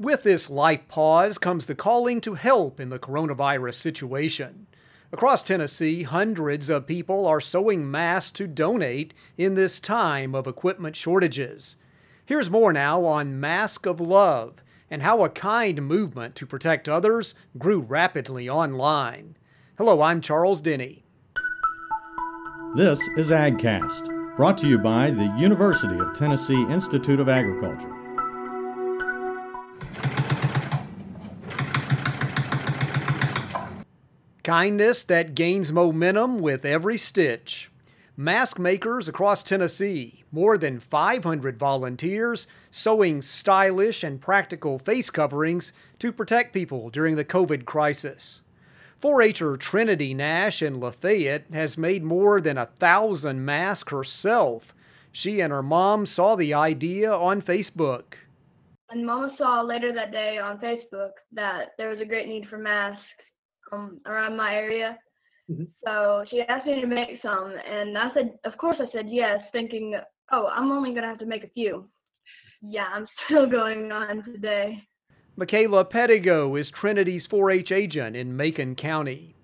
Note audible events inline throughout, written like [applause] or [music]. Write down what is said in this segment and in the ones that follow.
With this life pause comes the calling to help in the coronavirus situation. Across Tennessee, hundreds of people are sewing masks to donate in this time of equipment shortages. Here's more now on Mask of Love and how a kind movement to protect others grew rapidly online. Hello, I'm Charles Denny. This is AgCast, brought to you by the University of Tennessee Institute of Agriculture. Kindness that gains momentum with every stitch. Mask makers across Tennessee, more than 500 volunteers sewing stylish and practical face coverings to protect people during the COVID crisis. 4-H'er Trinity Nash in Lafayette has made more than a thousand masks herself. She and her mom saw the idea on Facebook. And Mama saw later that day on Facebook that there was a great need for masks um, around my area. Mm-hmm. So she asked me to make some, and I said, of course, I said yes, thinking, oh, I'm only gonna have to make a few. Yeah, I'm [laughs] still going on today. Michaela Pettigo is Trinity's 4-H agent in Macon County.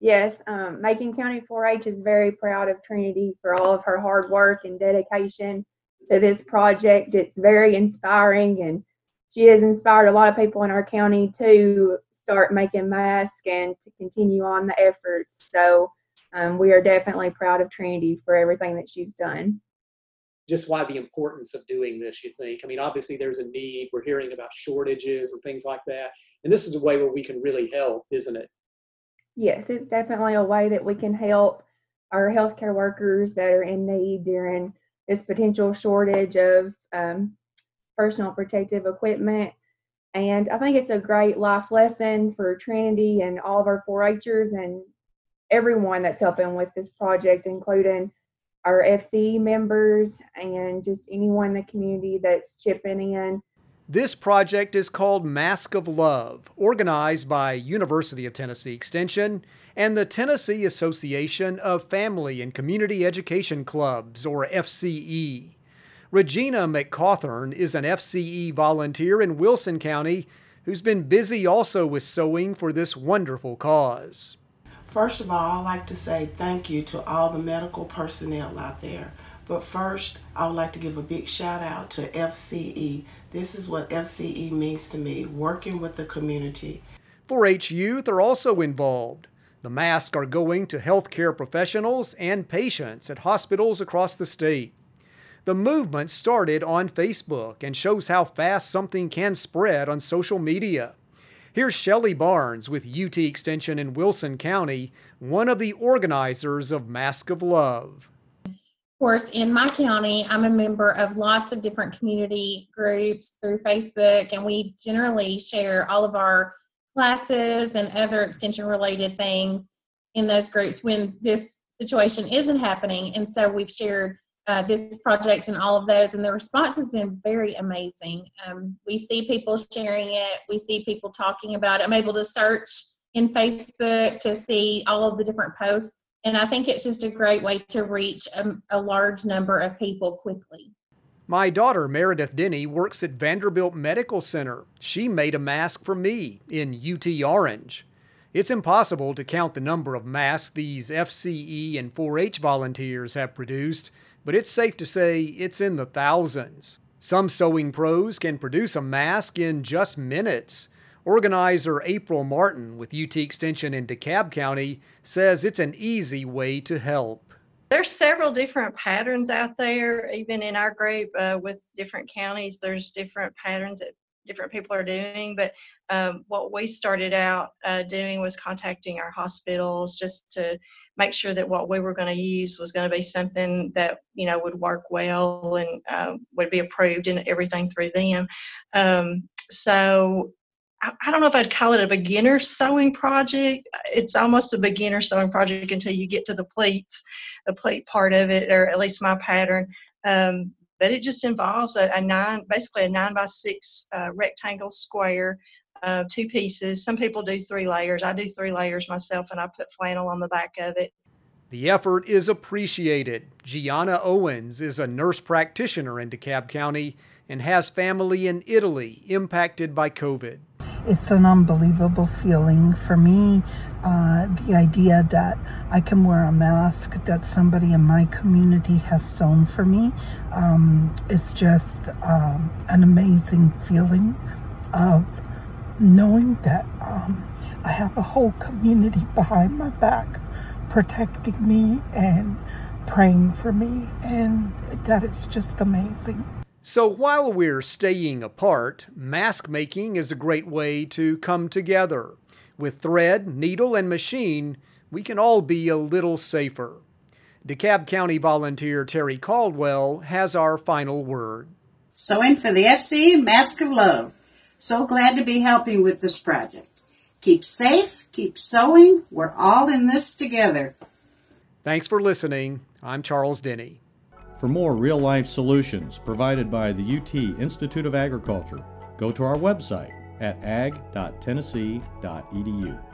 Yes, um, Macon County 4-H is very proud of Trinity for all of her hard work and dedication to this project. It's very inspiring and she has inspired a lot of people in our county to start making masks and to continue on the efforts. So um, we are definitely proud of Trinity for everything that she's done. Just why the importance of doing this, you think? I mean, obviously there's a need. We're hearing about shortages and things like that. And this is a way where we can really help, isn't it? Yes, it's definitely a way that we can help our healthcare workers that are in need during this potential shortage of um, personal protective equipment. And I think it's a great life lesson for Trinity and all of our 4 Hers and everyone that's helping with this project, including our FCE members and just anyone in the community that's chipping in. This project is called Mask of Love, organized by University of Tennessee Extension and the Tennessee Association of Family and Community Education Clubs, or FCE. Regina McCawthorn is an FCE volunteer in Wilson County who's been busy also with sewing for this wonderful cause. First of all, I'd like to say thank you to all the medical personnel out there. But first, I would like to give a big shout out to FCE. This is what FCE means to me working with the community. 4 H youth are also involved. The masks are going to healthcare professionals and patients at hospitals across the state. The movement started on Facebook and shows how fast something can spread on social media. Here's Shelley Barnes with UT Extension in Wilson County, one of the organizers of Mask of Love. Of course, in my county, I'm a member of lots of different community groups through Facebook, and we generally share all of our classes and other extension related things in those groups when this situation isn't happening. And so we've shared uh, this project and all of those, and the response has been very amazing. Um, we see people sharing it, we see people talking about it. I'm able to search in Facebook to see all of the different posts, and I think it's just a great way to reach a, a large number of people quickly. My daughter, Meredith Denny, works at Vanderbilt Medical Center. She made a mask for me in UT Orange. It's impossible to count the number of masks these FCE and 4 H volunteers have produced but it's safe to say it's in the thousands. Some sewing pros can produce a mask in just minutes. Organizer April Martin with UT Extension in DeKalb County says it's an easy way to help. There's several different patterns out there, even in our group uh, with different counties. There's different patterns that different people are doing. But um, what we started out uh, doing was contacting our hospitals just to make sure that what we were going to use was going to be something that you know would work well and uh, would be approved and everything through them. Um, so I, I don't know if I'd call it a beginner sewing project. It's almost a beginner sewing project until you get to the pleats, the pleat part of it, or at least my pattern. Um, but it just involves a, a, nine, basically a nine by six uh, rectangle square of two pieces. Some people do three layers. I do three layers myself, and I put flannel on the back of it. The effort is appreciated. Gianna Owens is a nurse practitioner in DeKalb County and has family in Italy impacted by COVID. It's an unbelievable feeling for me. Uh, the idea that I can wear a mask that somebody in my community has sewn for me um, is just um, an amazing feeling of knowing that um, I have a whole community [laughs] behind my back protecting me and praying for me, and that is just amazing. So while we're staying apart, mask making is a great way to come together. With thread, needle, and machine, we can all be a little safer. DeKalb County volunteer Terry Caldwell has our final word. Sewing for the FC Mask of Love. So glad to be helping with this project. Keep safe, keep sewing. We're all in this together. Thanks for listening. I'm Charles Denny. For more real life solutions provided by the UT Institute of Agriculture, go to our website at ag.tennessee.edu.